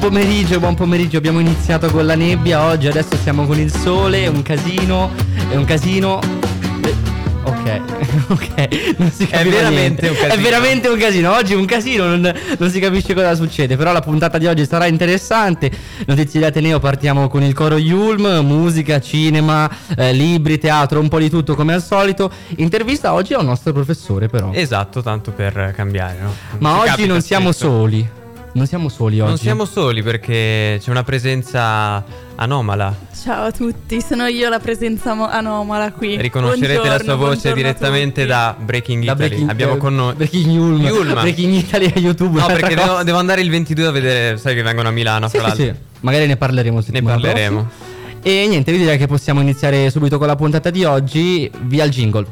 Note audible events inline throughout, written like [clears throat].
Pomeriggio, buon pomeriggio, abbiamo iniziato con la nebbia oggi, adesso siamo con il sole, è un casino, è un casino. Eh, Ok, [laughs] ok, non si capisce veramente un casino. È veramente un casino, oggi è un casino, non, non si capisce cosa succede, però la puntata di oggi sarà interessante. Notizie di Ateneo, partiamo con il coro Yulm, musica, cinema, eh, libri, teatro, un po' di tutto come al solito. Intervista oggi al nostro professore però. Esatto, tanto per cambiare, no? Ma oggi non siamo spesso. soli. Non siamo soli oggi. Non siamo soli perché c'è una presenza anomala. Ciao a tutti, sono io la presenza anomala qui. Riconoscerete la sua Buongiorno, voce buongiorno direttamente da Breaking Da Italy. Breaking- Abbiamo con noi Breaking Yulm. Yulm. Breaking Italy a YouTube. No, perché devo, devo andare il 22 a vedere, sai che vengono a Milano, Sì, fra sì, l'altro. sì. Magari ne parleremo Ne parleremo. prossima. E niente, vi direi che possiamo iniziare subito con la puntata di oggi. Via il jingle.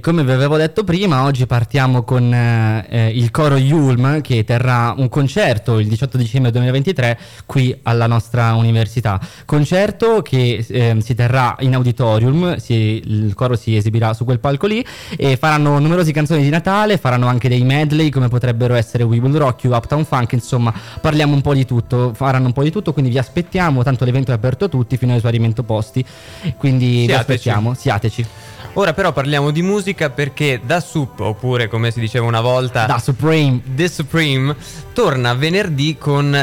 E come vi avevo detto prima, oggi partiamo con eh, eh, il coro Yulm che terrà un concerto il 18 dicembre 2023 qui alla nostra università. Concerto che eh, si terrà in auditorium, si- il coro si esibirà su quel palco lì e faranno numerose canzoni di Natale, faranno anche dei medley come potrebbero essere We Will Rock You, Uptown Funk, insomma parliamo un po' di tutto, faranno un po' di tutto, quindi vi aspettiamo, tanto l'evento è aperto a tutti fino all'esaurimento posti, quindi vi Siateci. aspettiamo, siateci. Ora però parliamo di musica perché Da Sup, oppure come si diceva una volta, Da Supreme. The Supreme, torna venerdì con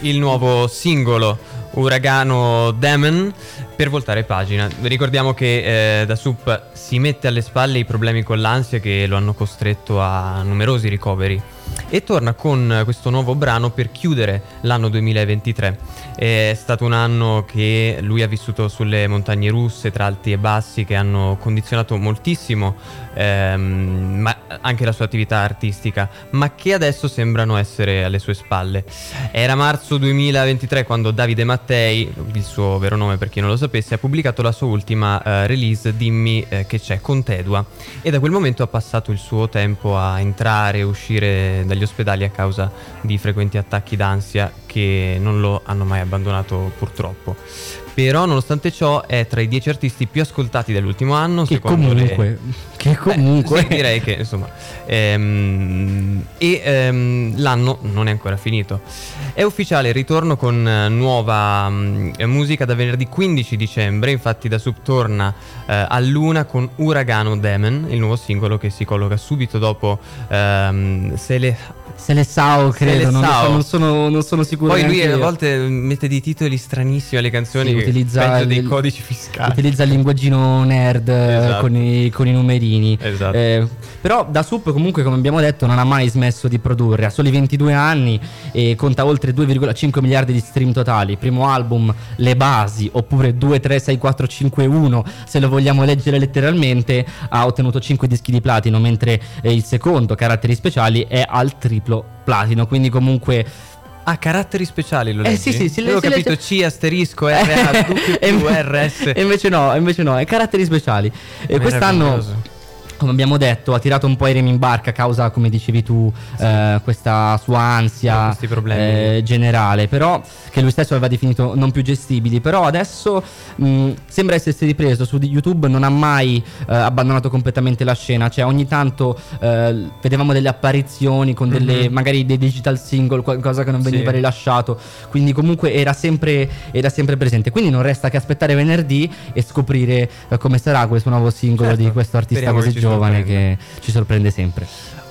il nuovo singolo Uragano Demon per voltare pagina. Ricordiamo che eh, Da Sup si mette alle spalle i problemi con l'ansia che lo hanno costretto a numerosi ricoveri e torna con questo nuovo brano per chiudere l'anno 2023. È stato un anno che lui ha vissuto sulle montagne russe tra alti e bassi che hanno condizionato moltissimo ehm, ma anche la sua attività artistica, ma che adesso sembrano essere alle sue spalle. Era marzo 2023 quando Davide Mattei, il suo vero nome per chi non lo sapesse, ha pubblicato la sua ultima eh, release Dimmi eh, che c'è con Tedua e da quel momento ha passato il suo tempo a entrare e uscire dagli ospedali a causa di frequenti attacchi d'ansia che non lo hanno mai abbandonato purtroppo. Però nonostante ciò è tra i dieci artisti più ascoltati dell'ultimo anno Che secondo le- comunque, che Beh, comunque, sì, direi che insomma. ehm, e ehm, l'anno non è ancora finito. È ufficiale il ritorno con eh, nuova mm, eh, musica da venerdì 15 dicembre. Infatti, da Sub torna eh, a Luna con Uragano Demon, il nuovo singolo che si colloca subito dopo ehm, Sele. Selesao credo, non, lo so, non sono, non sono sicuro. Poi lui a volte mette dei titoli stranissimi alle canzoni, Sì, utilizza peggio dei il- codici fiscali. Utilizza il linguaggino nerd eh, Esatto. con, i, con i numerini. Esatto. Eh, però da Sup comunque come abbiamo detto non ha mai smesso di produrre, ha soli 22 anni e conta oltre 2,5 miliardi di stream totali. Primo album Le Basi oppure 2, 3, 6, 4, 5, 1 se lo vogliamo leggere letteralmente ha ottenuto 5 dischi di platino mentre eh, il secondo Caratteri Speciali è al triplo platino quindi comunque Ah, caratteri speciali lo Eh, leggi? sì, sì, sì, Avevo capito legge- C asterisco RA [laughs] W RS. e invece no, invece no, è caratteri speciali. E quest'anno. Come abbiamo detto, ha tirato un po' i remi in barca a causa, come dicevi tu, eh, questa sua ansia eh, generale, però che lui stesso aveva definito non più gestibili, però adesso mh, sembra essersi ripreso. Su YouTube, non ha mai eh, abbandonato completamente la scena, cioè ogni tanto eh, vedevamo delle apparizioni con delle Mhm. magari dei digital single, qualcosa che non Sì. veniva rilasciato, quindi comunque era sempre, era sempre presente, quindi non resta che aspettare venerdì e scoprire eh, come sarà questo nuovo singolo Certo, di questo artista speriamo così ci giovane che ci sorprende sempre.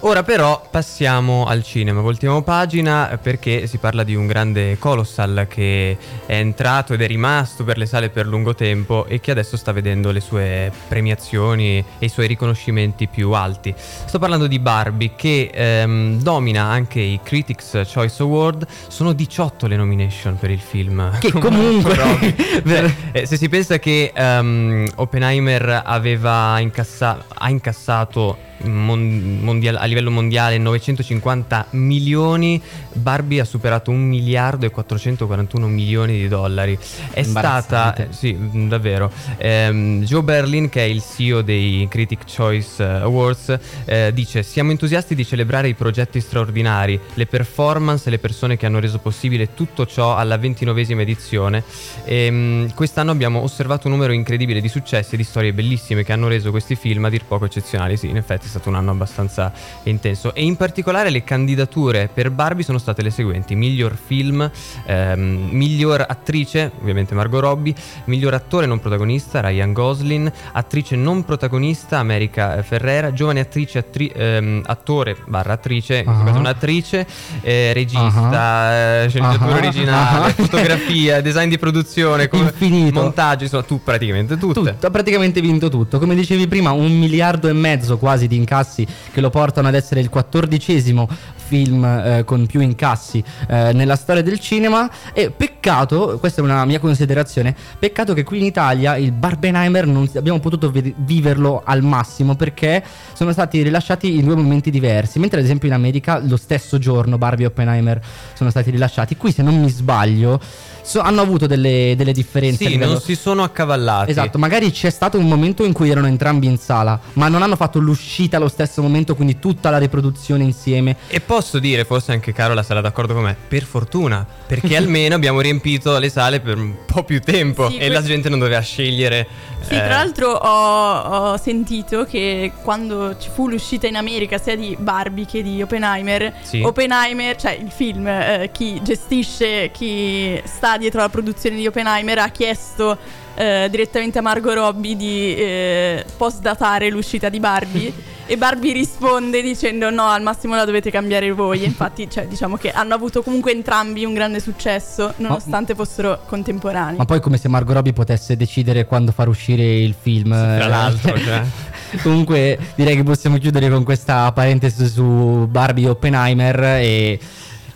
Ora però passiamo al cinema, voltiamo pagina perché si parla di un grande colossal che è entrato ed è rimasto per le sale per lungo tempo e che adesso sta vedendo le sue premiazioni e i suoi riconoscimenti più alti. Sto parlando di Barbie che ehm, domina anche i Critics Choice Award, sono 18 le nomination per il film. Che comunque-. Cioè, eh, se si pensa che ehm, Oppenheimer aveva incassa- ha incassato mon- mondial- a livello mondiale 950 milioni, Barbie ha superato un miliardo e 441 milioni di dollari. È stata, eh, sì, mh, davvero. Ehm, Joe Berlin, che è il CEO dei Critic Choice Awards, eh, dice: Siamo entusiasti di celebrare i progetti straordinari, le performance e le persone che hanno reso possibile tutto ciò alla ventinovesima edizione. Ehm, quest'anno abbiamo osservato un numero incredibile di successi e di storie bellissime che hanno reso questi film a dir poco eccezionali. Sì, in effetti è stato un anno abbastanza intenso. E in particolare le candidature per Barbie sono state le seguenti: miglior film, ehm, miglior attrice, ovviamente Margot Robbie, miglior attore non protagonista Ryan Gosling, attrice non protagonista America Ferrera, giovane attrice, attri- ehm, attore barra attrice, caso un'attrice, eh, regista, eh, sceneggiatura Ah. originale, fotografia, design di produzione, [laughs] Infinito. montaggio, insomma, tu praticamente tutte. Tutto, ha praticamente vinto tutto. Come dicevi prima, un miliardo e mezzo quasi di incassi che lo portano ad essere il quattordicesimo film eh, con più incassi eh, nella storia del cinema. E peccato, questa è una mia considerazione, peccato che qui in Italia il Barbenheimer non abbiamo potuto vi- viverlo al massimo perché sono stati rilasciati in due momenti diversi. Mentre ad esempio in America lo stesso giorno Barbie e Oppenheimer sono stati rilasciati. Qui se non mi sbaglio so- hanno avuto delle, delle differenze. Sì, livello- non si sono accavallati. Esatto, magari c'è stato un momento in cui erano entrambi in sala, ma non hanno fatto l'uscita allo stesso momento, quindi tutta la riproduzione insieme. E posso dire, forse anche Carola sarà d'accordo con me, per fortuna, perché [laughs] almeno abbiamo riempito le sale per un po' più tempo Sì, e que- la gente non doveva scegliere. Sì, eh, tra l'altro ho, ho sentito che quando ci fu l'uscita in America sia di Barbie che di Oppenheimer, Sì. Oppenheimer, cioè il film, eh, chi gestisce, chi sta dietro la produzione di Oppenheimer ha chiesto eh, direttamente a Margot Robbie di eh, postdatare l'uscita di Barbie [laughs] e Barbie risponde dicendo no, al massimo la dovete cambiare voi. E infatti, cioè, diciamo che hanno avuto comunque entrambi un grande successo nonostante fossero contemporanei. Ma poi come se Margot Robbie potesse decidere quando far uscire il film. tra eh. l'altro, cioè. [laughs] Comunque direi che possiamo chiudere con questa parentesi su Barbie Oppenheimer e...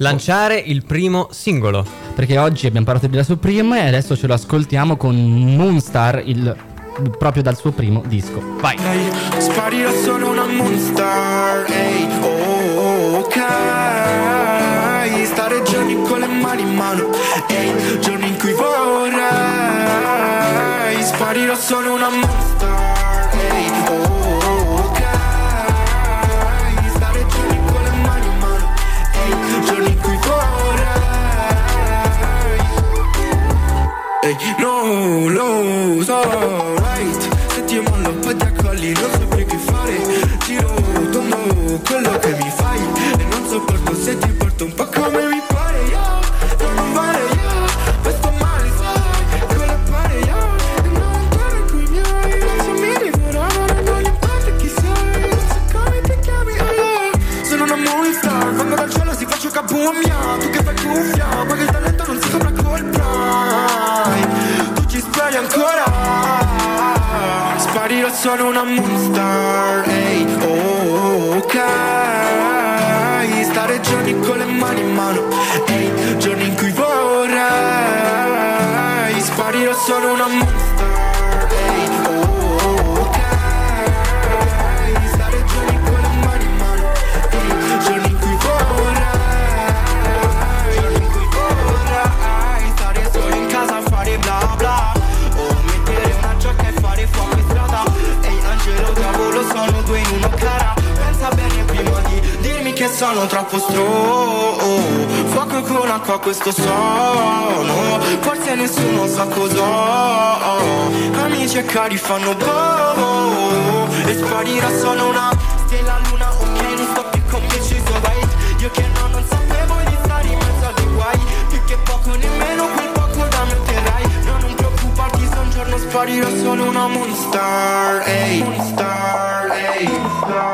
Lanciare il primo singolo. Perché oggi abbiamo parlato di La Supreme e adesso ce lo ascoltiamo con Moonstar, il, proprio dal suo primo disco. Vai. Ehi, sparirò sono una monster Ehi, oh, ok. Stare giorni con le mani in mano Ehi, giorni in cui vorrei Sparirò sono una monster Ehi, oh, ok. Stare giorni con le mani in mano Ehi, giorni in cui vorrei Ehi, no, lo so, quello che mi fai. E non sopporto se ti porto un po' come mi pare Yo, no, non vale io. Questo male sai Quello pare io. E non andare coi miei. Non mi divorare Non importa chi sei? Non so come ti chiami oh yeah. Sono una monster Vengo dal cielo si faccio cabummia Tu che fai cuffia. Che il talento non si compra col prime Tu ci spari ancora. Sparirò sono una monster oh, ok. Stare giorni con le mani in mano sono troppo stro Fuoco con acqua questo sono. Forse nessuno sa cos'ho Amici e cari fanno boh E sparirà solo una stella luna Ok non sto più come deciso right Io che no non sapevo di stare in mezzo a dei guai. Più che poco nemmeno quel poco da me otterrai No non preoccuparti se un giorno sparirò sono una monster Ehi. Monster Ehi. Yeah.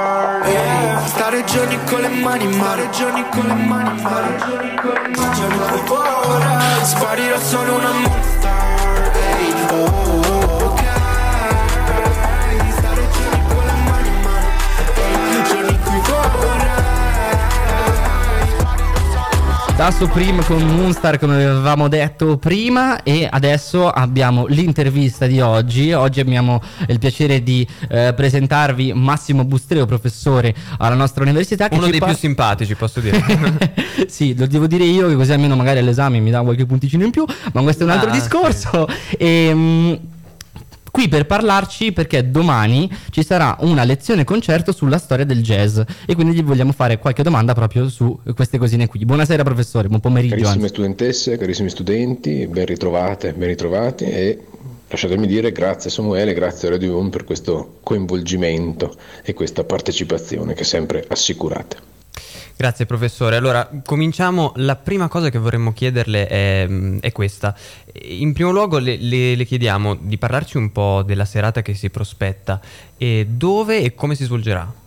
Giorni con le mani in mare, giorni con le mani in mare, giorni con le mani in mare. Ora sparirò solo una monster, ehi, oh, Da Supreme con Moonstar come avevamo detto prima e adesso abbiamo l'intervista di oggi. Oggi abbiamo il piacere di eh, presentarvi Massimo Bustreo, professore alla nostra università. Uno dei par- più simpatici, posso dire. [laughs] sì, lo devo dire io che così almeno magari all'esame mi dà qualche punticino in più, ma questo è un altro Ah, discorso. Ehm, Qui per parlarci perché domani ci sarà una lezione concerto sulla storia del jazz e quindi gli vogliamo fare qualche domanda proprio su queste cosine qui. Buonasera professore, buon pomeriggio. Carissime anzi. studentesse, carissimi studenti, ben ritrovate, ben ritrovati e lasciatemi dire grazie Samuele, grazie a Radio One per questo coinvolgimento e questa partecipazione che sempre assicurate. Grazie professore. Allora, cominciamo. La prima cosa che vorremmo chiederle è, è questa. In primo luogo le, le- le chiediamo di parlarci un po' della serata che si prospetta e dove e come si svolgerà.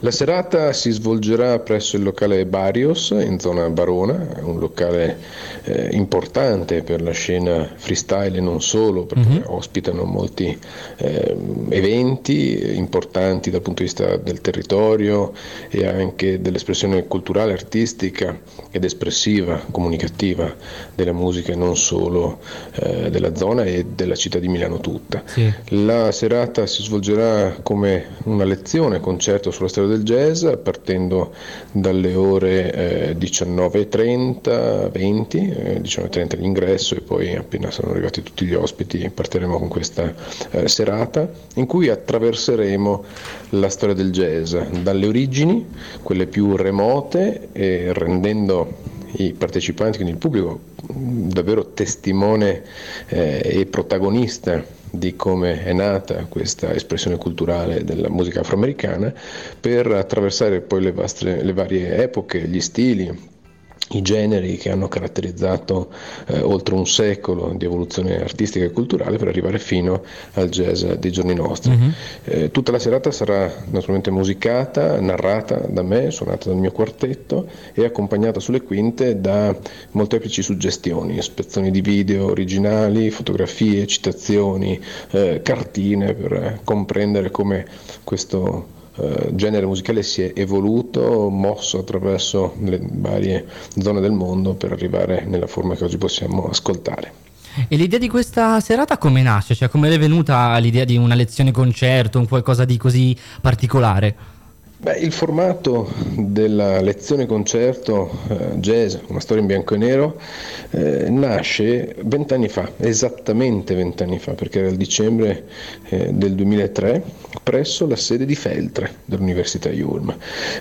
La serata si svolgerà presso il locale Barrios in zona Barona, un locale eh, importante per la scena freestyle e non solo, perché ospitano molti eh, eventi importanti dal punto di vista del territorio e anche dell'espressione culturale, artistica ed espressiva, comunicativa della musica e non solo eh, della zona e della città di Milano tutta. Sì. La serata si svolgerà come una lezione, concerto sulla storia del jazz, partendo dalle ore eh, 19.30, 20, eh, 19.30 l'ingresso e poi appena saranno arrivati tutti gli ospiti partiremo con questa eh, serata in cui attraverseremo la storia del jazz dalle origini, quelle più remote, e rendendo i partecipanti, quindi il pubblico, davvero testimone eh, e protagonista di come è nata questa espressione culturale della musica afroamericana, per attraversare poi le, vastre- le varie epoche, gli stili, i generi che hanno caratterizzato eh, oltre un secolo di evoluzione artistica e culturale per arrivare fino al jazz dei giorni nostri. Eh, tutta la serata sarà naturalmente musicata, narrata da me, suonata dal mio quartetto e accompagnata sulle quinte da molteplici suggestioni, spezzoni di video originali, fotografie, citazioni, eh, cartine per comprendere come questo eh, genere musicale si è evoluto, mosso attraverso le varie zone del mondo per arrivare nella forma che oggi possiamo ascoltare. E l'idea di questa serata come nasce? Cioè come è venuta l'idea di una lezione concerto, un qualcosa di così particolare? Beh, il formato della lezione concerto eh, jazz, una storia in bianco e nero, eh, nasce vent'anni fa, esattamente vent'anni fa, perché era il dicembre eh, del 2003, presso la sede di Feltre dell'Università Yulm.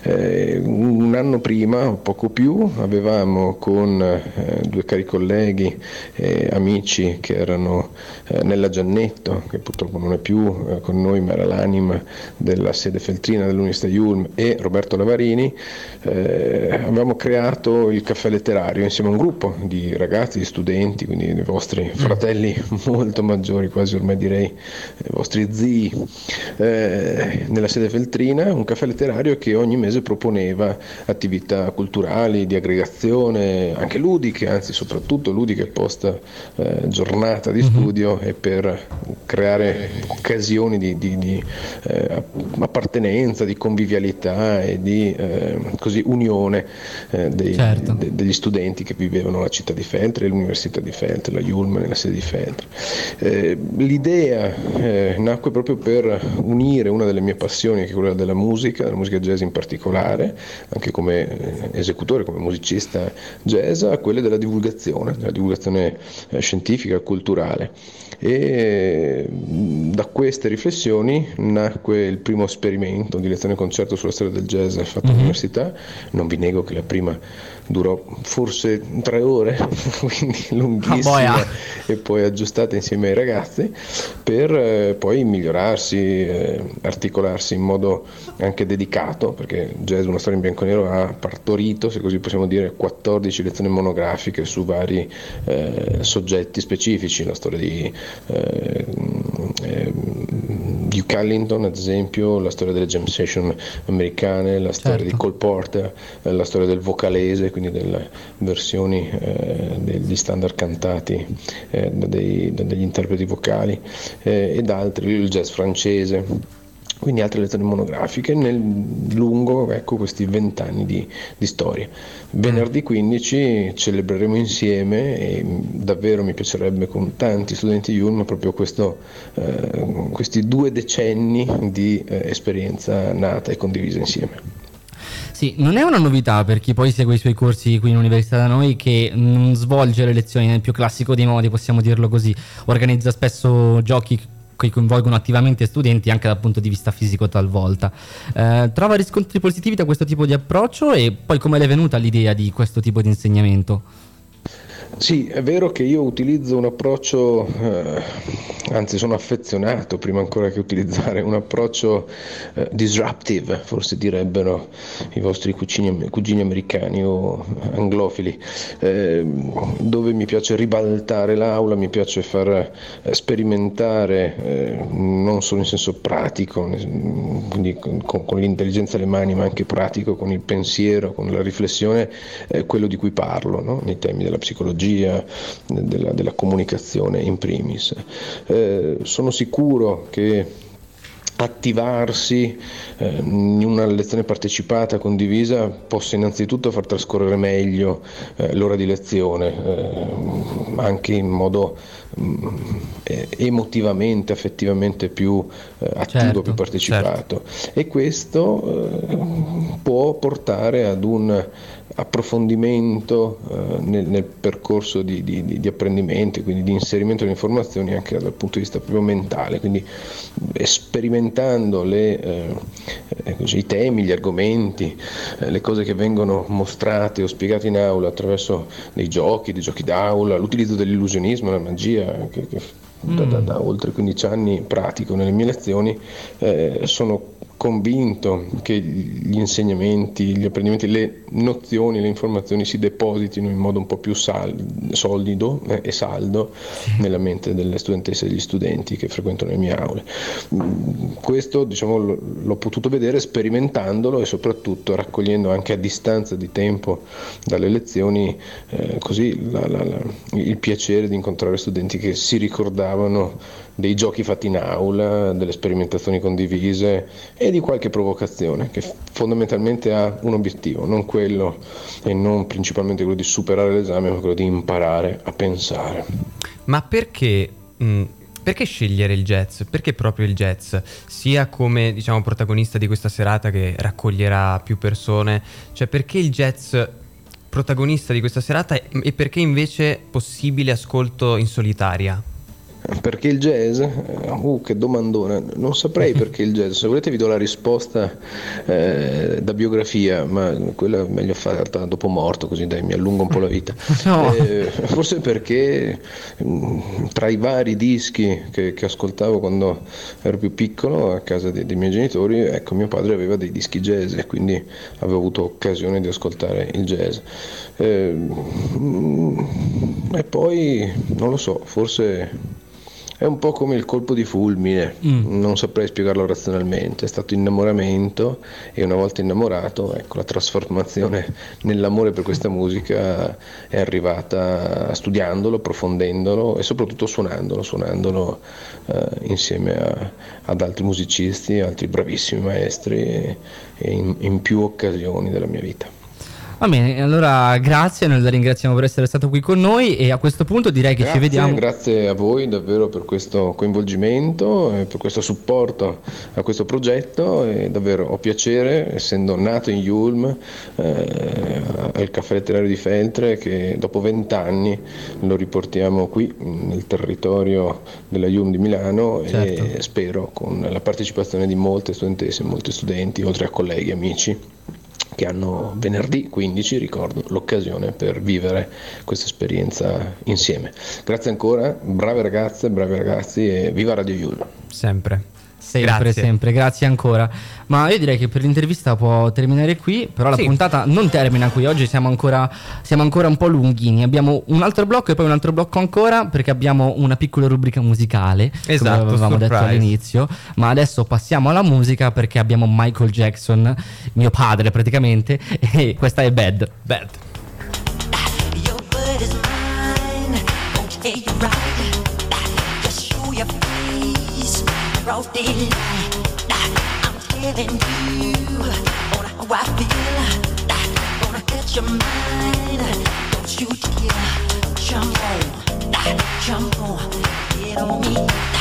Eh, un anno prima, o poco più, avevamo con eh, due cari colleghi e amici che erano eh, Nella Giannetto, che purtroppo non è più eh, con noi, ma era l'anima della sede feltrina dell'Università Yulm, e Roberto Lavarini, eh, avevamo creato il caffè letterario insieme a un gruppo di ragazzi, di studenti, quindi dei vostri fratelli [laughs] molto maggiori, quasi ormai direi i vostri zii, eh, nella sede feltrina, un caffè letterario che ogni mese proponeva attività culturali, di aggregazione, anche ludiche, anzi soprattutto ludiche post eh, giornata di studio e per creare occasioni di, di- di, eh, appartenenza, di convivialità e di eh, così unione eh, dei- Certo. de- degli studenti che vivevano la città di Feltre l'università di Feltre, la Yulm nella sede di Feltre. Eh, l'idea eh, nacque proprio per unire una delle mie passioni, che è quella della musica, della musica jazz in particolare, anche come eh, esecutore, come musicista jazz, a quelle della divulgazione, della divulgazione eh, scientifica culturale. E mh, da queste riflessioni nacque il primo esperimento di lezione concerto sulla storia del jazz fatto all'università. Non vi nego che la prima durò forse tre ore, [laughs] quindi lunghissima boia. E poi aggiustata insieme ai ragazzi per eh, poi migliorarsi, eh, articolarsi in modo anche dedicato, perché Jazz Una storia in bianco e nero ha partorito, se così possiamo dire, 14 lezioni monografiche su vari eh, soggetti specifici, la storia di, eh, di Duke Ellington, ad esempio, la storia delle jam session americane, la storia Certo. di Cole Porter, eh, la storia del vocalese, quindi delle versioni eh, degli standard cantati eh, da dei- da degli interpreti vocali eh, ed altri, il jazz francese. Quindi altre lezioni monografiche nel lungo, ecco, questi vent'anni di, di storia. Venerdì 15 celebreremo insieme e davvero mi piacerebbe con tanti studenti Yulm proprio questo, eh, questi due decenni di eh, esperienza nata e condivisa insieme. Sì, non è una novità per chi poi segue i suoi corsi qui in università da noi che non svolge le lezioni nel più classico dei modi, possiamo dirlo così. Organizza spesso giochi che coinvolgono attivamente studenti anche dal punto di vista fisico talvolta. Eh, trova riscontri positivi da questo tipo di approccio e poi come le è venuta l'idea di questo tipo di insegnamento? Sì, è vero che io utilizzo un approccio, eh, anzi sono affezionato prima ancora che utilizzare un approccio eh, disruptive, forse direbbero i vostri cugini, cugini americani o anglofili, eh, dove mi piace ribaltare l'aula, mi piace far eh, sperimentare eh, non solo in senso pratico, quindi con, con- con l'intelligenza alle mani, ma anche pratico, con il pensiero, con la riflessione, eh, quello di cui parlo, no? nei temi della psicologia, della, della comunicazione in primis. Eh, sono sicuro che attivarsi eh, in una lezione partecipata, condivisa, possa innanzitutto far trascorrere meglio eh, l'ora di lezione, eh, anche in modo mm, eh, emotivamente, affettivamente più eh, attivo, Certo, più partecipato. E questo eh, può portare ad un approfondimento eh, nel, nel percorso di, di- di- di apprendimento, quindi di inserimento delle informazioni anche dal punto di vista proprio mentale, quindi eh, sperimentando le, eh, eh, così, i temi, gli argomenti, eh, le cose che vengono mostrate o spiegate in aula attraverso dei giochi, dei giochi d'aula, l'utilizzo dell'illusionismo, la magia, che, che da, da- da oltre 15 anni pratico nelle mie lezioni, eh, sono convinto che gli insegnamenti, gli apprendimenti, le nozioni, le informazioni si depositino in modo un po' più sal- solido eh, e saldo nella mente delle studentesse e degli studenti che frequentano le mie aule. Questo diciamo, lo- l'ho potuto vedere sperimentandolo e soprattutto raccogliendo anche a distanza di tempo dalle lezioni eh, così la- la- la- il piacere di incontrare studenti che si ricordavano dei giochi fatti in aula, delle sperimentazioni condivise e di qualche provocazione che fondamentalmente ha un obiettivo, non quello e non principalmente quello di superare l'esame, ma quello di imparare a pensare. Ma perché, mh, perché scegliere il jazz? Perché proprio il jazz? Sia come diciamo protagonista di questa serata che raccoglierà più persone, cioè perché il jazz protagonista di questa serata e perché invece possibile ascolto in solitaria? Perché il jazz? Eh, Uh, che domandona. Non saprei [laughs] perché il jazz. Se volete vi do la risposta eh, da biografia, ma quella è meglio farla dopo morto, così dai, mi allungo un po' la vita. [laughs] No. Eh, forse perché mm, tra i vari dischi che, che ascoltavo quando ero più piccolo a casa dei, dei miei genitori, ecco, mio padre aveva dei dischi jazz e quindi avevo avuto occasione di ascoltare il jazz. Eh, mm, e poi, non lo so, forse è un po' come il colpo di fulmine, Mm. non saprei spiegarlo razionalmente, è stato innamoramento e una volta innamorato, ecco, la trasformazione [laughs] nell'amore per questa musica è arrivata studiandolo, approfondendolo e soprattutto suonandolo, suonandolo eh, insieme a- ad altri musicisti, altri bravissimi maestri in, in più occasioni della mia vita. Va bene, allora grazie, noi la ringraziamo per essere stato qui con noi e a questo punto direi che Grazie, ci vediamo. grazie a voi davvero per questo coinvolgimento e per questo supporto a questo progetto e davvero ho piacere, essendo nato in Yulm, eh, al caffè letterario di Feltre, che dopo vent'anni lo riportiamo qui nel territorio della Yulm di Milano e Certo. spero con la partecipazione di molte studentesse e molti studenti, oltre a colleghi e amici che hanno venerdì 15, ricordo, l'occasione per vivere questa esperienza insieme. Grazie ancora, brave ragazze, bravi ragazzi e viva Radio Yul. Sempre. Sempre, Grazie. sempre, grazie ancora. Ma io direi che per l'intervista può terminare qui, però la Sì. puntata non termina qui, oggi siamo ancora, siamo ancora un po' lunghini, abbiamo un altro blocco e poi un altro blocco ancora perché abbiamo una piccola rubrica musicale, Esatto, come avevamo detto surprise. all'inizio, ma adesso passiamo alla musica perché abbiamo Michael Jackson, mio padre praticamente, [laughs] e questa è Bad. Bad. Your Broad. I'm telling you on how I feel. Gonna hurt your mind. Don't you dare jump on. Jump on. Get on me.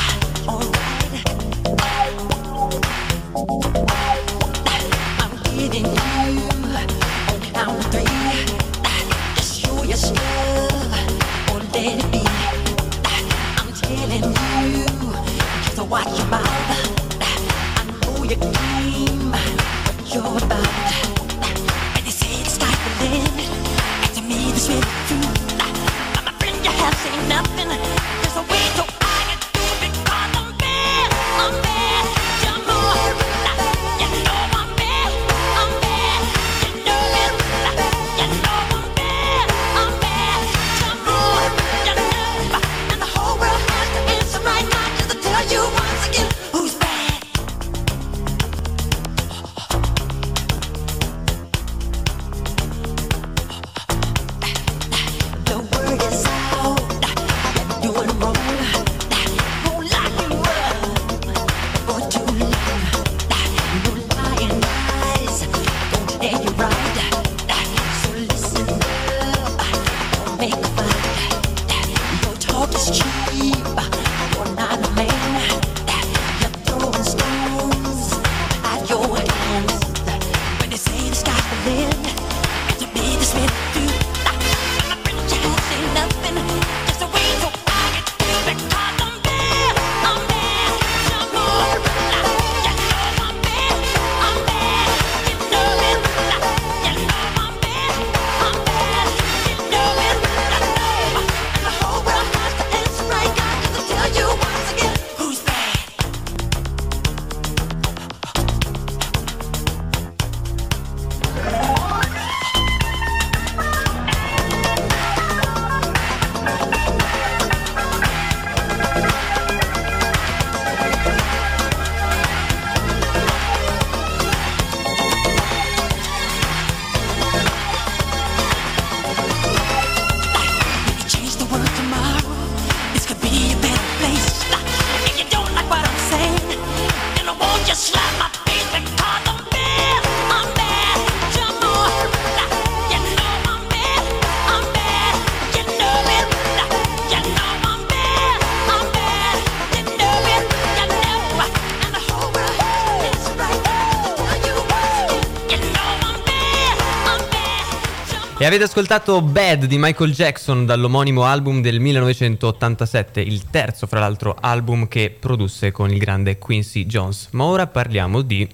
E avete ascoltato Bad di Michael Jackson dall'omonimo album del 1987, il terzo fra l'altro album che produsse con il grande Quincy Jones. Ma ora parliamo di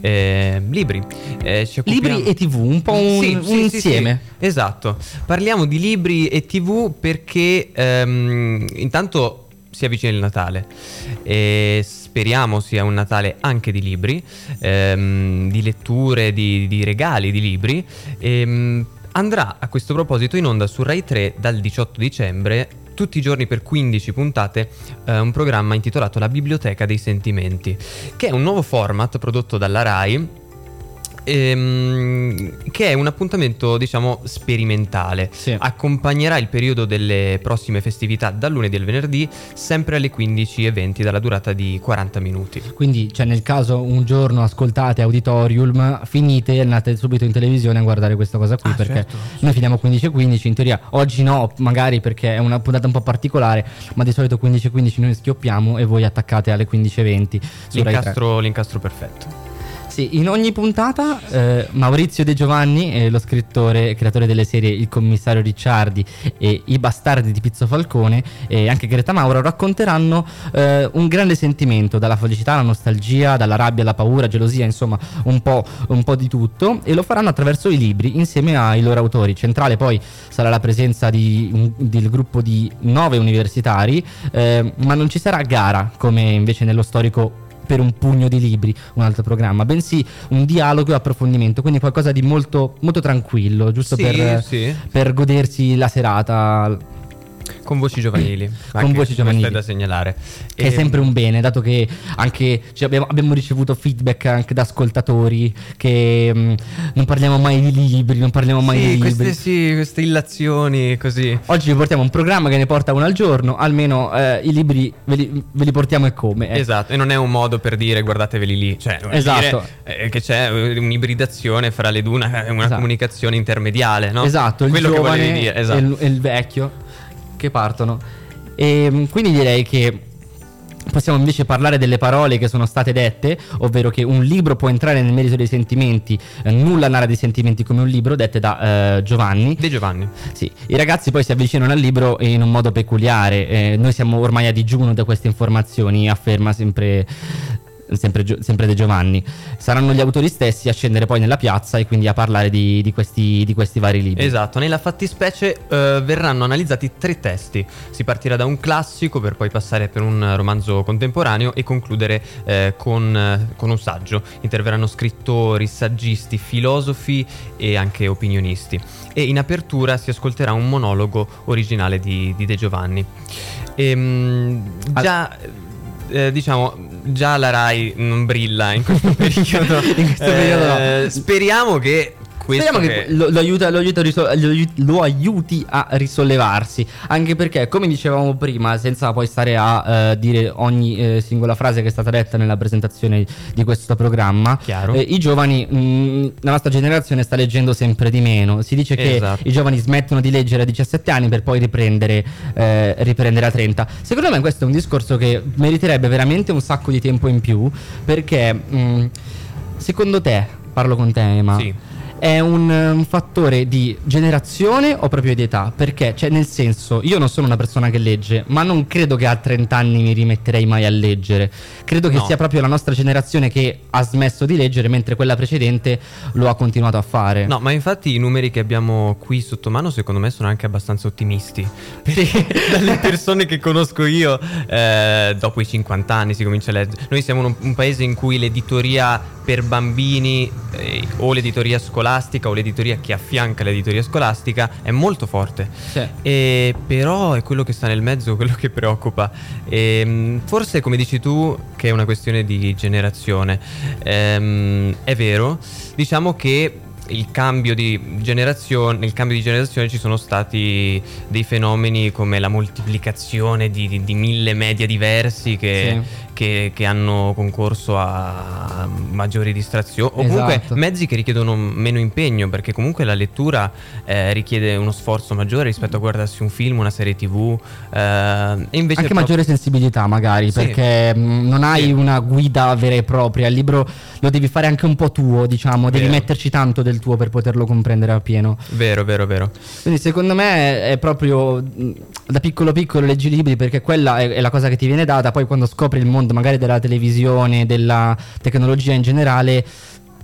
eh, libri. Eh, Libri e TV, un po' un, Sì, un sì, insieme. sì, esatto. Parliamo di libri e TV perché ehm, intanto si avvicina il Natale e speriamo sia un Natale anche di libri, ehm, di letture, di, di regali di libri. Ehm, andrà a questo proposito in onda su Rai 3 dal 18 dicembre. Tutti i giorni per 15 puntate eh, un programma intitolato La Biblioteca dei Sentimenti, che è un nuovo format prodotto dalla RAI ehm, che è un appuntamento diciamo sperimentale Sì. accompagnerà il periodo delle prossime festività dal lunedì al venerdì sempre alle 15.20 dalla durata di 40 minuti Quindi, cioè, nel caso un giorno ascoltate Auditorium, finite e andate subito in televisione a guardare questa cosa qui. Ah, perché certo. noi finiamo 15-15. In teoria, oggi no, magari perché è una puntata un po' particolare. Ma di solito 15-15 noi schioppiamo e voi attaccate alle 15-20 su Rai 3. l'incastro, l'incastro perfetto Sì, in ogni puntata eh, Maurizio De Giovanni, eh, lo scrittore e creatore delle serie Il commissario Ricciardi e I bastardi di Pizzo Falcone e anche Greta Mauro racconteranno eh, un grande sentimento, dalla felicità alla nostalgia, dalla rabbia alla paura, gelosia, insomma un po', un po' di tutto e lo faranno attraverso i libri insieme ai loro autori. Centrale poi sarà la presenza di un- del gruppo di nove universitari, eh, ma non ci sarà gara come invece nello storico per un pugno di libri, un altro programma, bensì un dialogo e approfondimento, quindi qualcosa di molto, molto tranquillo, giusto Sì, per, sì. per godersi la serata. Con voci giovanili. Con voci questo giovanili. è da segnalare. Che è E- sempre un bene, dato che anche cioè, abbiamo, abbiamo ricevuto feedback anche da ascoltatori che mm, non parliamo mai di libri, non parliamo mai Sì, di libri. queste sì, queste illazioni così. Oggi vi portiamo un programma che ne porta uno al giorno, almeno eh, i libri ve li, ve li portiamo e come. eh. Esatto, e non è un modo per dire guardateveli lì, cioè Esatto. dire, eh, che c'è un'ibridazione fra le due, una, una Esatto. comunicazione intermediale, no? Esatto, il Quello che giovane volevi dire, e, esatto. il, e il vecchio che partono. E mm, quindi direi che possiamo invece parlare delle parole che sono state dette, ovvero che un libro può entrare nel merito dei sentimenti, eh, nulla narra dei sentimenti come un libro, dette da eh, Giovanni. De Giovanni. Sì, i ragazzi poi si avvicinano al libro in un modo peculiare. eh, noi siamo ormai a digiuno da queste informazioni, afferma sempre, sempre, sempre De Giovanni. Saranno gli autori stessi a scendere poi nella piazza e quindi a parlare di, di questi, di questi vari libri. Esatto, nella fattispecie eh, verranno analizzati tre testi. Si partirà da un classico per poi passare per un romanzo contemporaneo e concludere eh, con, con un saggio. Interverranno scrittori, saggisti, filosofi e anche opinionisti. E in apertura si ascolterà un monologo originale di, di De Giovanni. Ehm, Al- già... eh, diciamo, già la Rai non brilla in questo [laughs] periodo. In questo periodo no. Eh, Speriamo che Speriamo che, lo, lo aiuta- lo aiuta a riso- lo aiut- lo aiuti a risollevarsi. Anche perché, come dicevamo prima, senza poi stare a eh, dire ogni eh, singola frase che è stata detta nella presentazione di questo programma, eh, i giovani, mh, la nostra generazione sta leggendo sempre di meno. Si dice che Esatto. i giovani smettono di leggere a 17 anni per poi riprendere, eh, riprendere a 30. Secondo me questo è un discorso che meriterebbe veramente un sacco di tempo in più. Perché, mh, secondo te, parlo con te, Ema. Sì. È un, un fattore di generazione o proprio di età? Perché, cioè, nel senso, io non sono una persona che legge, ma non credo che a 30 anni mi rimetterei mai a leggere. Credo che No. sia proprio la nostra generazione che ha smesso di leggere, mentre quella precedente lo ha continuato a fare. No, ma infatti i numeri che abbiamo qui sotto mano secondo me sono anche abbastanza ottimisti. [laughs] Perché [laughs] dalle persone che conosco io, eh, dopo i 50 anni si comincia a leggere. Noi siamo un, un paese in cui l'editoria per bambini eh, o l'editoria scolastica o l'editoria che affianca l'editoria scolastica è molto forte. Cioè, E però è quello che sta nel mezzo quello che preoccupa. Ehm, forse, come dici tu, che è una questione di generazione. Ehm, è vero. Diciamo che il cambio di generazione, nel cambio di generazione ci sono stati dei fenomeni come la moltiplicazione di, di- di mille media diversi che, che- che hanno concorso a maggiori distrazioni o comunque Esatto. mezzi che richiedono meno impegno perché comunque la lettura eh, richiede uno sforzo maggiore rispetto a guardarsi un film, una serie tv eh, e invece anche pro- maggiore sensibilità magari, Sì. perché mh, non hai Sì. una guida vera e propria, il libro lo devi fare anche un po' tuo, diciamo, devi Vero. metterci tanto del tuo per poterlo comprendere appieno. Vero, vero, vero. Quindi secondo me è proprio mh, da piccolo piccolo leggi i libri perché quella è, è la cosa che ti viene data, poi quando scopri il mondo magari della televisione, della tecnologia in generale,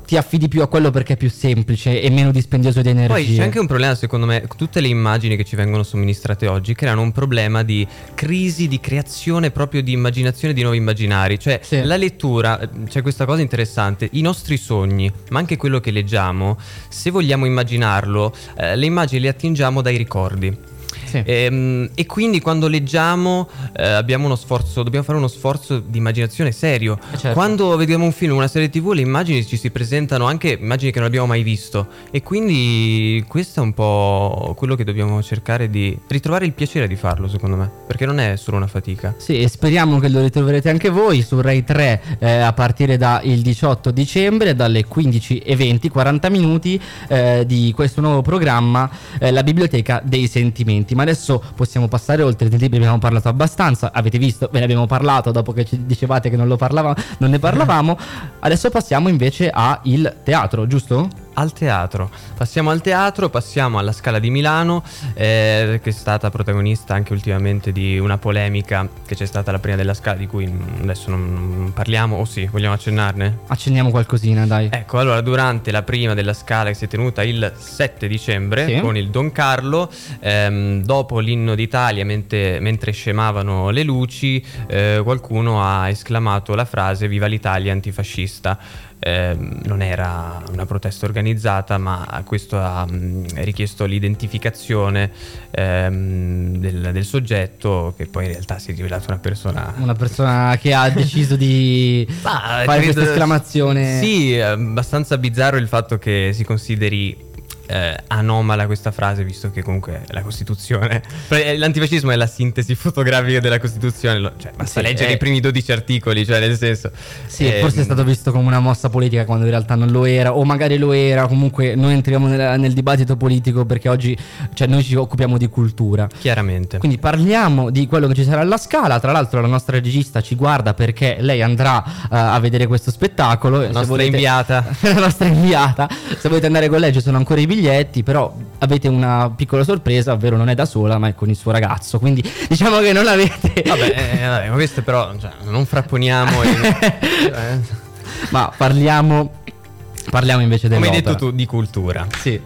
ti affidi più a quello perché è più semplice e meno dispendioso di energie. Poi c'è anche un problema, secondo me, tutte le immagini che ci vengono somministrate oggi creano un problema di crisi di creazione proprio di immaginazione di nuovi immaginari. Cioè, Sì. la lettura, eh, c'è questa cosa interessante, i nostri sogni, ma anche quello che leggiamo, se vogliamo immaginarlo, eh, le immagini le attingiamo dai ricordi. Sì. Ehm, e quindi quando leggiamo eh, abbiamo uno sforzo, dobbiamo fare uno sforzo di immaginazione serio. Eh, certo. Quando vediamo un film, una serie tv, le immagini ci si presentano anche immagini che non abbiamo mai visto. E quindi questo è un po' quello che dobbiamo cercare di ritrovare il piacere di farlo, secondo me. Perché non è solo una fatica. Sì, e speriamo che lo ritroverete anche voi su Rai 3 eh, a partire dal 18 dicembre dalle 15.20, 40 minuti eh, di questo nuovo programma, eh, la Biblioteca dei Sentimenti. Ma adesso possiamo passare oltre, dei libri abbiamo parlato abbastanza, avete visto, ve ne abbiamo parlato dopo che ci dicevate che non, lo parlava, non ne parlavamo, adesso passiamo invece al teatro, giusto? Al teatro. Passiamo al teatro, passiamo alla Scala di Milano, eh, che è stata protagonista anche ultimamente di una polemica che c'è stata la prima della Scala, di cui mm, adesso non parliamo, o sì, vogliamo accennarne? Accenniamo qualcosina, dai. Ecco, allora durante la prima della scala che si è tenuta il 7 dicembre Sì. con il Don Carlo, ehm, dopo l'inno d'Italia, mentre, mentre scemavano le luci, eh, qualcuno ha esclamato la frase Viva l'Italia antifascista. Ehm, non era una protesta organizzata, ma questo ha mm, richiesto l'identificazione ehm, del, del soggetto, che poi in realtà si è rivelato una persona Una persona che ha deciso di [laughs] Ma, fare questa esclamazione. Sì, è abbastanza bizzarro il fatto che si consideri eh, anomala questa frase, visto che comunque la Costituzione. Pre- [laughs] L'antifascismo è la sintesi fotografica della Costituzione. lo- Cioè, basta Sì, leggere eh. i primi 12 articoli, cioè nel senso. Sì, ehm, forse è stato visto come una mossa politica quando in realtà non lo era, o magari lo era. Comunque, noi entriamo nel, nel dibattito politico perché oggi cioè, noi ci occupiamo di cultura. Chiaramente. Quindi parliamo di quello che ci sarà alla scala. Tra l'altro, la nostra regista ci guarda perché lei andrà eh, a vedere questo spettacolo. La nostra inviata. [laughs] la nostra inviata. Se volete andare con lei, ci sono ancora i biglietti. Però avete una piccola sorpresa, ovvero non è da sola, ma è con il suo ragazzo. Quindi [laughs] diciamo che non avete. Vabbè, eh, vabbè, ma questo però cioè, non frapponiamo. in- [laughs] cioè, Ma parliamo, parliamo invece come dell'opera. hai detto tu, di cultura. Sì.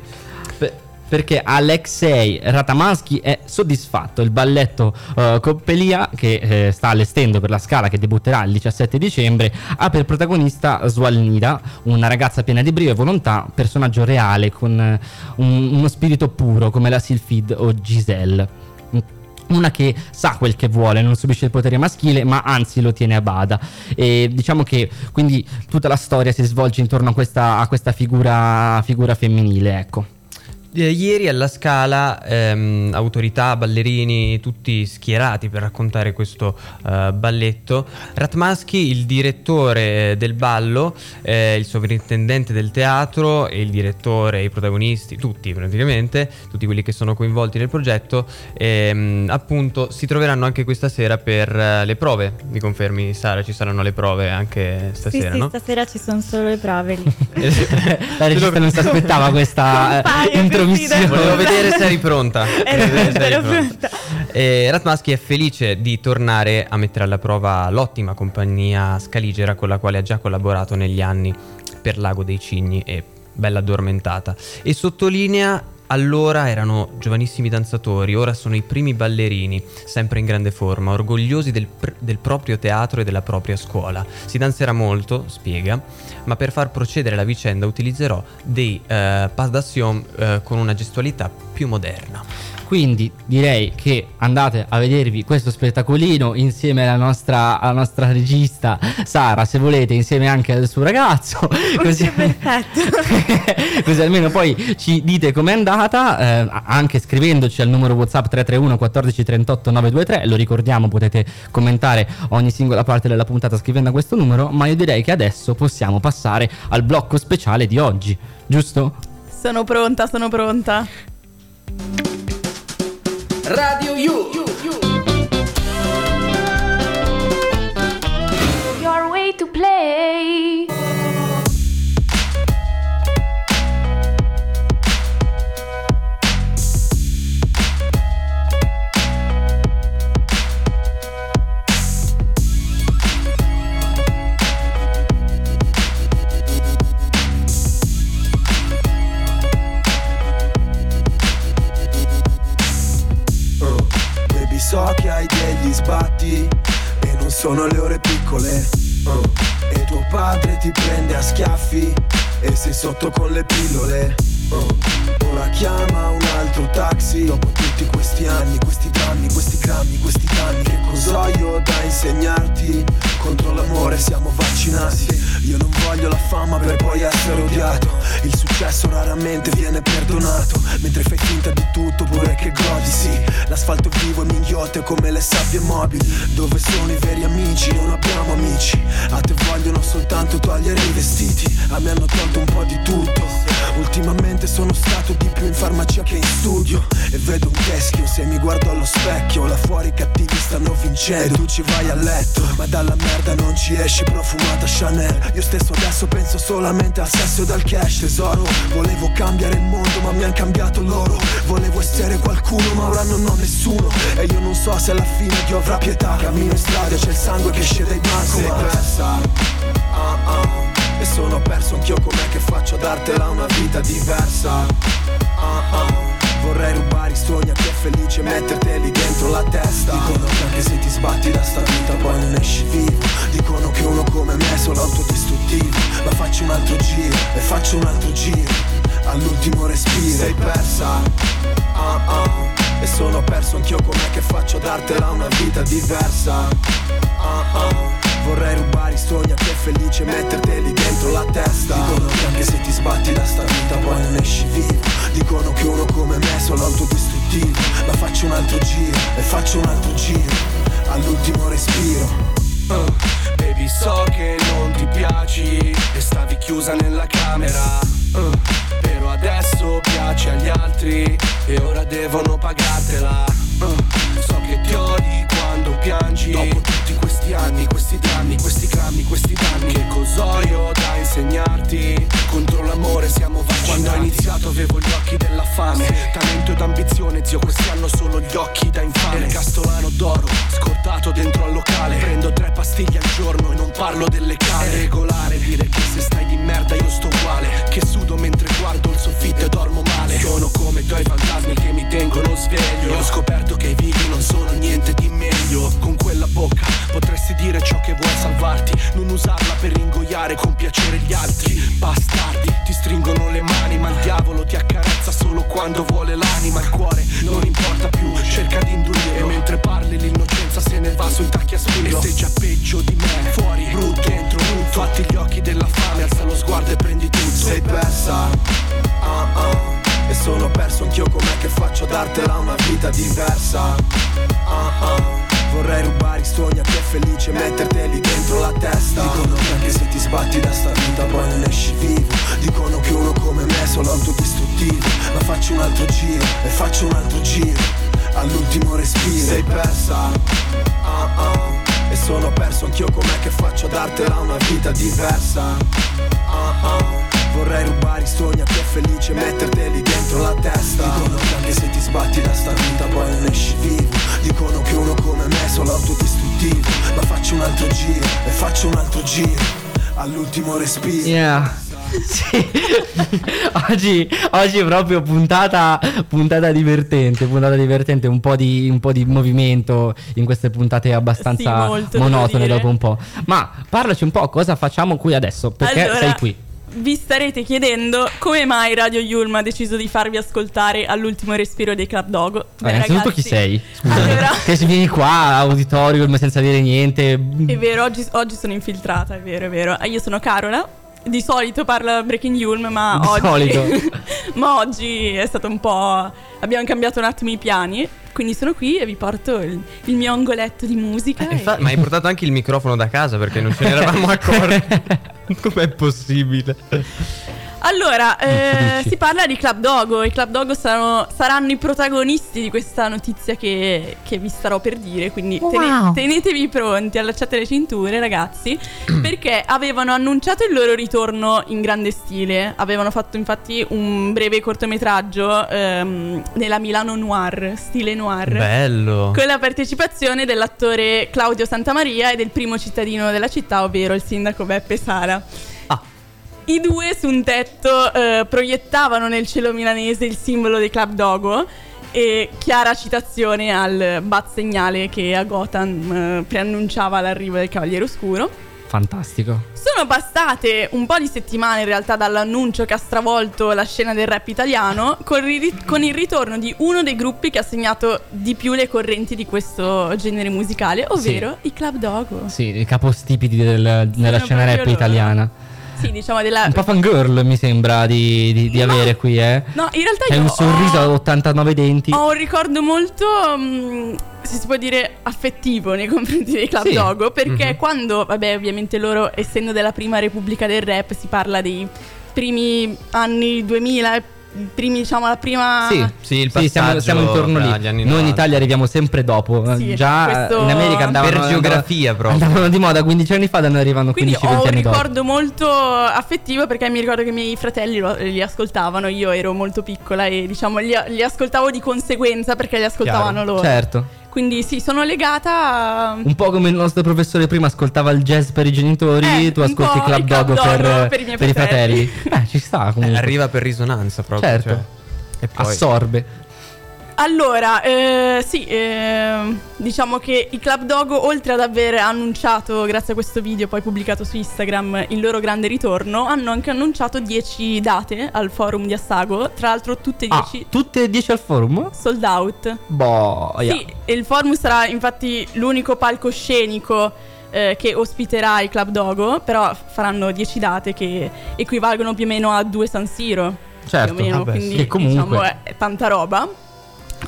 Per- perché Alexei Ratamansky è soddisfatto. Il balletto eh, Coppelia, che eh, sta allestendo per la scala che debutterà il 17 dicembre, ha per protagonista Swalnida, una ragazza piena di brio e volontà, personaggio reale con eh, un- uno spirito puro come la Sylphide o Giselle. Una che sa quel che vuole, non subisce il potere maschile, ma anzi lo tiene a bada. E diciamo che quindi tutta la storia si svolge intorno a questa, a questa figura, figura femminile, ecco. Eh, Ieri alla Scala ehm, autorità, ballerini, tutti schierati per raccontare questo eh, balletto. Ratmansky, il direttore eh, del ballo, eh, il sovrintendente del teatro e il direttore, i protagonisti, tutti praticamente, tutti quelli che sono coinvolti nel progetto, ehm, appunto si troveranno anche questa sera per eh, le prove. Mi confermi Sara, ci saranno le prove anche stasera, sì, no? sì, stasera ci sono solo le prove lì. [laughs] La regista non si aspettava questa [laughs] Paio, intromissione. [laughs] Volevo vedere se eri pronta. Ero Volevo vedere se pronta, eri ero pronta. E Ratmansky è felice di tornare a mettere alla prova l'ottima compagnia scaligera con la quale ha già collaborato negli anni per Lago dei Cigni e Bella Addormentata. E sottolinea allora erano giovanissimi danzatori, ora sono i primi ballerini, sempre in grande forma, orgogliosi del, pr- del proprio teatro e della propria scuola. Si danzerà molto, spiega, ma per far procedere la vicenda utilizzerò dei eh, pas d'action eh, con una gestualità più moderna. Quindi direi che andate a vedervi questo spettacolino insieme alla nostra, alla nostra regista Sara, se volete, insieme anche al suo ragazzo. [laughs] Così, perfetto. [laughs] così almeno poi ci dite com'è andata, eh, anche scrivendoci al numero WhatsApp 331 14 38 923. Lo ricordiamo, potete commentare ogni singola parte della puntata scrivendo a questo numero. Ma io direi che adesso possiamo passare al blocco speciale di oggi, giusto? Sono pronta, sono pronta. Radio U, You. Your way to play. So che hai degli sbatti E non sono le ore piccole. Oh, E tuo padre ti prende a schiaffi E sei sotto con le pillole. Oh, Ora chiama un altro taxi. Dopo tutti questi anni, questi drammi, questi crammi, questi danni Che cosa ho io da insegnarti? Contro l'amore siamo vaccinati. Io non voglio la fama per poi essere odiato. Il successo raramente viene perdonato. Mentre fai finta di tutto pure che godi Sì, l'asfalto vivo e minghiotte come le sabbie mobili. Dove sono i veri amici? Non abbiamo amici. A te vogliono soltanto togliere i vestiti. A me hanno tolto un po' di tutto. Ultimamente sono stato di più in farmacia che in studio. E vedo un teschio se mi guardo allo specchio Là fuori i cattivi stanno vincendo. E tu ci vai a letto Ma dalla merda non ci esci profumata Chanel. Io stesso adesso penso solamente al sesso e al cash Tesoro, volevo cambiare il mondo ma mi han cambiato loro. Volevo essere qualcuno ma ora non ho nessuno. E io non so se alla fine Dio avrà pietà. Cammino in strada c'è il sangue che esce dai bancomat Sei persa ah, ah. E sono perso anch'io com'è che faccio a dartela una vita diversa? Ah. Vorrei rubare i sogni a chi è felice e metterteli dentro la testa. Dicono che anche se ti sbatti da sta vita poi non esci vivo. Dicono che uno come me è solo autodistruttivo. Ma faccio un altro giro e faccio un altro giro. All'ultimo respiro. Sei persa. Ah. E sono perso anch'io com'è che faccio a dartela una vita diversa rubare i sogni a chi è felice e metterteli dentro la testa. Dicono che anche se ti sbatti da sta vita poi non esci vivo. Dicono che uno come me è solo autodistruttivo. Ma faccio un altro giro e faccio un altro giro. All'ultimo respiro. Uh, Baby so che non ti piaci e stavi chiusa nella camera. Uh, Però adesso piaci agli altri e ora devono pagartela. Uh, So che ti odi quando piangi. Dopo tutti questi anni, questi drammi, questi clammi, questi danni. Che cos'ho io da insegnarti? Contro l'amore siamo vaccinati. Quando ho iniziato avevo gli occhi della fame. Talento ed ambizione, zio, questi hanno solo gli occhi da infame. Ergastolano d'oro, scordato dentro al locale. Prendo tre pastiglie al giorno e non parlo delle case È regolare dire che se stai di merda io sto uguale. Che sudo mentre guardo il soffitto e dormo male. Sono come tuoi fantasmi che mi tengono sveglio. E ho scoperto che i vivi non sono niente di meglio. Con quella bocca potresti dire ciò che vuoi salvarti. Non usarla per ingoiare con piacere gli altri. Bastardi, ti stringono le mani Ma il diavolo ti accarezza solo quando vuole l'anima. Il cuore non importa più, cerca di indurire. E mentre parli l'innocenza se ne va sui tacchi a spillo. E sei già peggio di me, fuori, brutto, dentro, brutto. Fatti gli occhi della fame, alza lo sguardo e prendi tutto. Sei persa. Ah, ah. E sono perso anch'io. Com'è che faccio a dartela una vita diversa? Ah, ah. Vorrei rubare i sogni a chi è felice metterteli dentro la testa. Dicono che anche se ti sbatti da sta vita poi non esci vivo. Dicono che uno come me è solo autodistruttivo. Ma faccio un altro giro e faccio un altro giro. All'ultimo respiro. Sei persa. Ah. E sono perso anch'io com'è che faccio a dartela una vita diversa? Ah. Vorrei rubare i sogni a è felice metterteli dentro la testa Dicono che anche se ti sbatti da sta vita poi non esci vivo Dicono che uno come me è solo autodistruttivo Ma faccio un altro giro e faccio un altro giro All'ultimo respiro Yeah. [laughs] Sì. [laughs] oggi, oggi proprio puntata, puntata divertente, puntata divertente, un po, di, un po' di movimento in queste puntate abbastanza Sì, molto, monotone dopo un po'. Ma parlaci un po' cosa facciamo qui adesso, perché Allora, sei qui. Vi starete chiedendo come mai Radio Yulm ha deciso di farvi ascoltare all'ultimo respiro dei Club Dogo. Beh, Eh, innanzitutto chi sei? Scusa. Allora- [laughs] Che si vieni qua, auditorium, senza dire niente. È vero, oggi, oggi sono infiltrata, è vero, è vero. Ah, Io sono Carola. Di solito parla Breaking Yulm, ma Di oggi. solito. [laughs] ma oggi è stato un po'. Abbiamo cambiato un attimo i piani. Quindi sono qui e vi porto il, il mio angoletto di musica. Eh, e- ma hai portato anche il microfono da casa perché non ce ne eravamo [laughs] accorti. Com'è possibile? Allora, [laughs] eh, si parla di Club Dogo. I Club Dogo saranno, saranno i protagonisti di questa notizia che, che vi starò per dire. Quindi tene- Wow. tenetevi pronti, allacciate le cinture, ragazzi. [clears throat] perché avevano annunciato il loro ritorno in grande stile. Avevano fatto infatti un breve cortometraggio ehm, nella Milano Noir, stile noir. Bello. Con la partecipazione dell'attore Claudio Santamaria e del primo cittadino della città, ovvero il sindaco Beppe Sala. I due su un tetto eh, proiettavano nel cielo milanese il simbolo dei Club Dogo e chiara citazione al bat segnale che a Gotham eh, preannunciava l'arrivo del Cavaliere Oscuro. Fantastico. Sono passate un po' di settimane in realtà dall'annuncio che ha stravolto la scena del rap italiano con, il ri- con il ritorno di uno dei gruppi che ha segnato di più le correnti di questo genere musicale, ovvero i Club Dogo. Sì, i capostipiti del- della Sono scena rap loro. italiana. Sì, diciamo della... Un po' fangirl mi sembra di, di- di No. avere qui, eh. No, in realtà io un sorriso ho... a 89 denti. Ho un ricordo molto, mm, se si può dire, affettivo nei confronti dei Club Sì. Dogo, perché Mhm. quando, vabbè, ovviamente loro, essendo della prima repubblica del rap, si parla dei primi anni 2000, primi, diciamo, la prima... Sì, Sì, il Sì, siamo, passaggio siamo intorno lì. anni Noi in 90. Italia arriviamo sempre dopo. Sì, Già questo- in America andavano Per geografia proprio. Andavano di moda 15 anni fa, da noi arrivano Quindi 15-20 ho un anni dopo. ricordo molto affettivo perché mi ricordo che i miei fratelli lo- li ascoltavano, io ero molto piccola e diciamo li, li ascoltavo di conseguenza perché li ascoltavano loro. Certo. Quindi sì, sono legata a... Un po' come il nostro professore prima ascoltava il jazz per i genitori, Eh, tu ascolti Club il Club Dogo per, Dogo per i miei per i fratelli. fratelli. Eh, ci sta Eh, comunque. arriva per risonanza proprio. Certo. cioè. E poi Assorbe. Allora, eh, sì, ehm, diciamo che i Club Dogo, oltre ad aver annunciato, grazie a questo video poi pubblicato su Instagram, il loro grande ritorno, hanno anche annunciato 10 date al forum di Assago, tra l'altro tutte Ah, 10 tutte e 10 al forum? sold out. Boia. Sì, e il forum sarà infatti l'unico palcoscenico eh, che ospiterà il Club Dogo, però faranno 10 date che equivalgono più o meno a due San Siro. Certo, meno, vabbè, quindi che comunque- diciamo è tanta roba.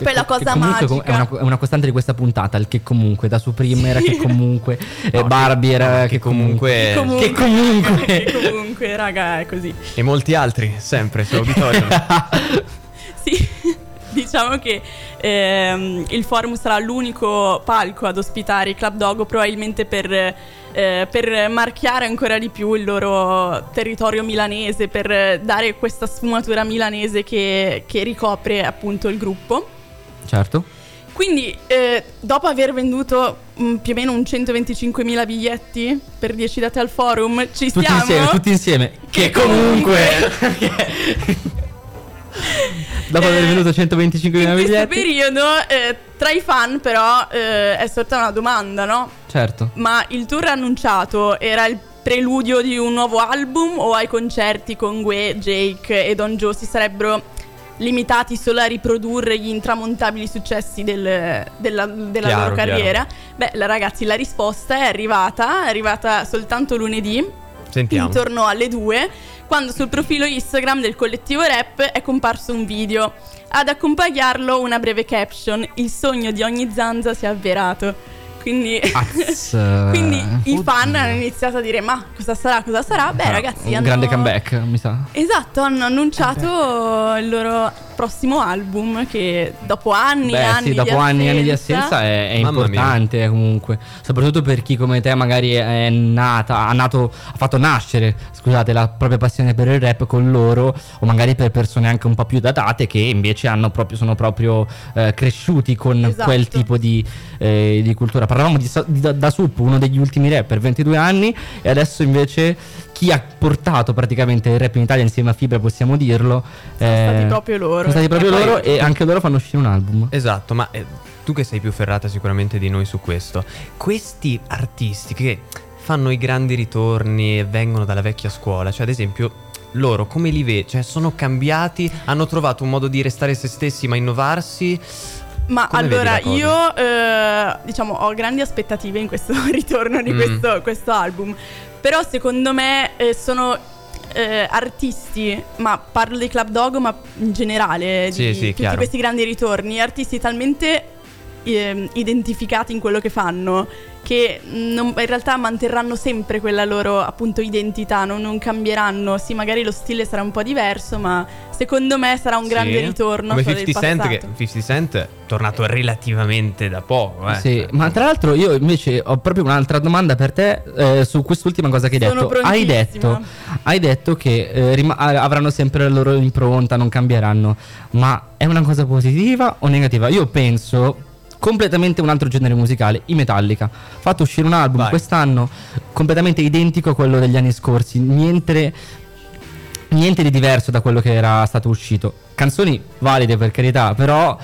Poi la cosa magica È una, è una costante di questa puntata, il che comunque, da Supreme era che comunque, [laughs] No, Barbie era che, che comunque- comunque. Che comunque. [laughs] Che comunque, raga, è così. E molti altri, sempre su Auditorio. [laughs] Sì, diciamo che ehm, il forum sarà l'unico palco ad ospitare i Club Dogo, probabilmente per, eh, per marchiare ancora di più il loro territorio milanese, per dare questa sfumatura milanese che, che ricopre appunto il gruppo. Certo. Quindi, eh, dopo aver venduto mm, più o meno un 125.000 biglietti per 10 date al forum, ci Tutti stiamo. insieme, tutti insieme. Che comunque. [laughs] Dopo aver venduto 125.000 In questo biglietti. periodo, eh, tra i fan, però, eh, è sorta una domanda, no? Certo. Ma il tour annunciato era il preludio di un nuovo album o ai concerti con Gue, Jake e Don Joe si sarebbero limitati solo a riprodurre gli intramontabili successi del- della, della Chiaro, loro carriera? Beh, la- ragazzi, la risposta è arrivata, è arrivata soltanto lunedì, Sentiamo. intorno alle 2, quando sul profilo Instagram del collettivo rap è comparso un video. Ad accompagnarlo una breve caption: Il sogno di ogni zanza si è avverato. Quindi, Az. [laughs] quindi i Oddio. fan hanno iniziato a dire: Ma cosa sarà? Cosa sarà? Beh, Ah, ragazzi, Un hanno... grande comeback, mi sa. Esatto, hanno annunciato il loro prossimo album che dopo anni e Beh, anni sì, dopo di anni e anni di assenza assenza è, è Mamma mia. importante comunque. Soprattutto per chi come te magari è nata, ha nato, ha fatto nascere, scusate, la propria passione per il rap con loro, o magari per persone anche un po' più datate che invece hanno proprio, sono proprio eh, cresciuti con Esatto. quel tipo di, eh, di cultura. Parlavamo di, di da, Da Sup, uno degli ultimi rapper, 22 anni, e adesso invece chi ha portato praticamente il rap in Italia insieme a Fibra, possiamo dirlo. Sono eh, stati proprio loro. Sono stati proprio E poi- loro e anche loro fanno uscire un album. Esatto, ma eh, tu che sei più ferrata sicuramente di noi su questo, questi artisti che fanno i grandi ritorni e vengono dalla vecchia scuola, cioè ad esempio loro come li vedi? Cioè sono cambiati, hanno trovato un modo di restare se stessi ma innovarsi? Ma Come allora io eh, diciamo ho grandi aspettative in questo [laughs] ritorno di Mm. questo, questo album. Però secondo me eh, sono eh, artisti, ma parlo di Club Dog, ma in generale di Sì, sì, tutti chiaro. questi grandi ritorni, artisti talmente ehm, identificati in quello che fanno che non- in realtà manterranno sempre quella loro appunto identità, non, non cambieranno. Sì, magari lo stile sarà un po' diverso, ma secondo me sarà un grande Sì. ritorno Come a quello 50 del Cent, che 50 Cent è tornato relativamente da poco, eh. Sì, ma tra l'altro io invece ho proprio un'altra domanda per te eh, su quest'ultima cosa che hai Sono detto. Hai detto, hai detto che eh, ah, avranno sempre la loro impronta, non cambieranno, ma è una cosa positiva o negativa? Io penso completamente un altro genere musicale, i Metallica. Fatto uscire un album Vai. quest'anno completamente identico a quello degli anni scorsi, niente niente di diverso da quello che era stato uscito. Canzoni valide per carità, però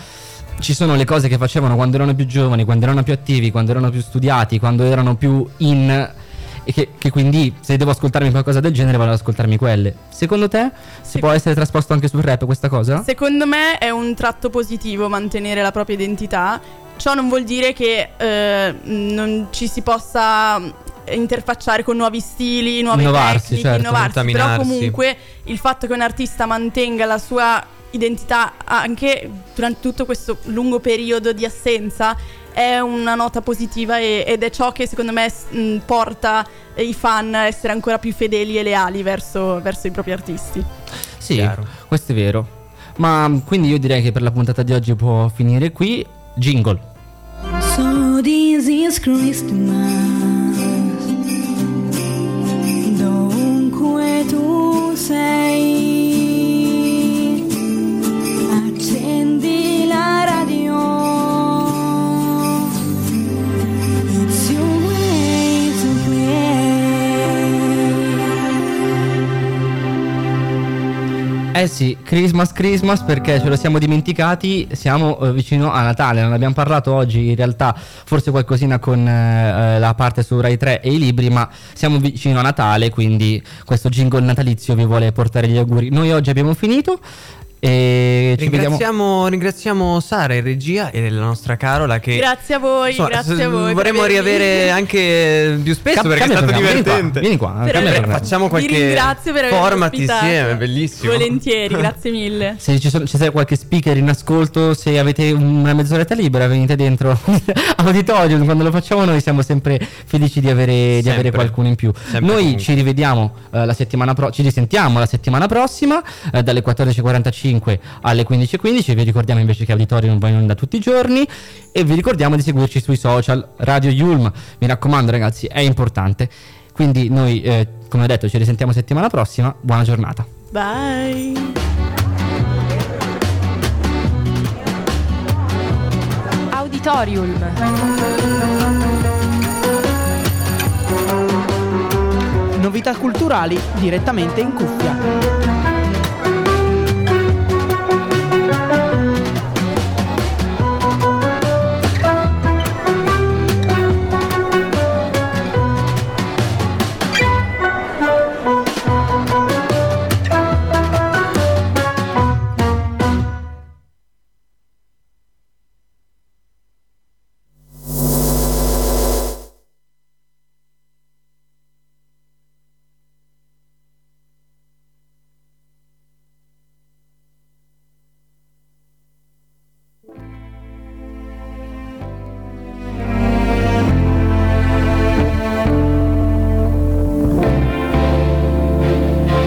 ci sono le cose che facevano quando erano più giovani, quando erano più attivi, quando erano più studiati, quando erano più in e che, che quindi se devo ascoltarmi qualcosa del genere vado ad ascoltarmi quelle. Secondo te si Sì. può essere trasposto anche sul rap questa cosa? Secondo me è un tratto positivo mantenere la propria identità. Ciò non vuol dire che eh, non ci si possa interfacciare con nuovi stili, nuove Innovarsi, tecniche, certo, innovarsi. Però comunque il fatto che un artista mantenga la sua identità anche durante tutto questo lungo periodo di assenza è una nota positiva e- ed è ciò che secondo me mh, porta i fan a essere ancora più fedeli e leali verso, verso i propri artisti. Sì, Chiaro. questo è vero. Ma quindi io direi che per la puntata di oggi può finire qui. Jingle. This is Christmas. Dovunque tu sei, Eh sì, Christmas, Christmas perché ce lo siamo dimenticati, siamo eh, vicino a Natale, non abbiamo parlato oggi in realtà forse qualcosina con eh, eh, la parte su Rai 3 e i libri, ma siamo vicino a Natale, quindi questo jingle natalizio vi vuole portare gli auguri. Noi oggi abbiamo finito e ci vediamo... Ringraziamo, ringraziamo Sara in regia e la nostra Carola che... Grazie a voi, Insomma, grazie s- a voi. Vorremmo riavere [laughs] anche più spesso Cam- perché è stato programma, vieni qua, divertente. vieni qua, Per. Facciamo qualche format insieme, bellissimo. Volentieri, [laughs] grazie mille. Se ci sono, ci sei qualche speaker in ascolto, se avete una mezz'oretta libera, venite dentro [laughs] Auditorium. Quando lo facciamo, noi siamo sempre felici di avere, di Sempre. avere qualcuno in più. Sempre noi comunque. ci rivediamo eh, la settimana prossima, ci risentiamo la settimana prossima eh, dalle 14.45 alle 15.15. Vi ricordiamo invece che Auditorium va in onda tutti i giorni. E vi ricordiamo di seguirci sui social Radio Yulm. Mi raccomando, ragazzi, è importante. Quindi, noi, eh, come ho detto, ci risentiamo settimana prossima. Buona giornata. Bye. Auditorium. Novità culturali direttamente in cuffia.